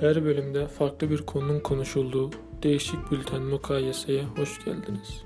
Her bölümde farklı bir konunun konuşulduğu değişik bülten mukayeseye hoş geldiniz.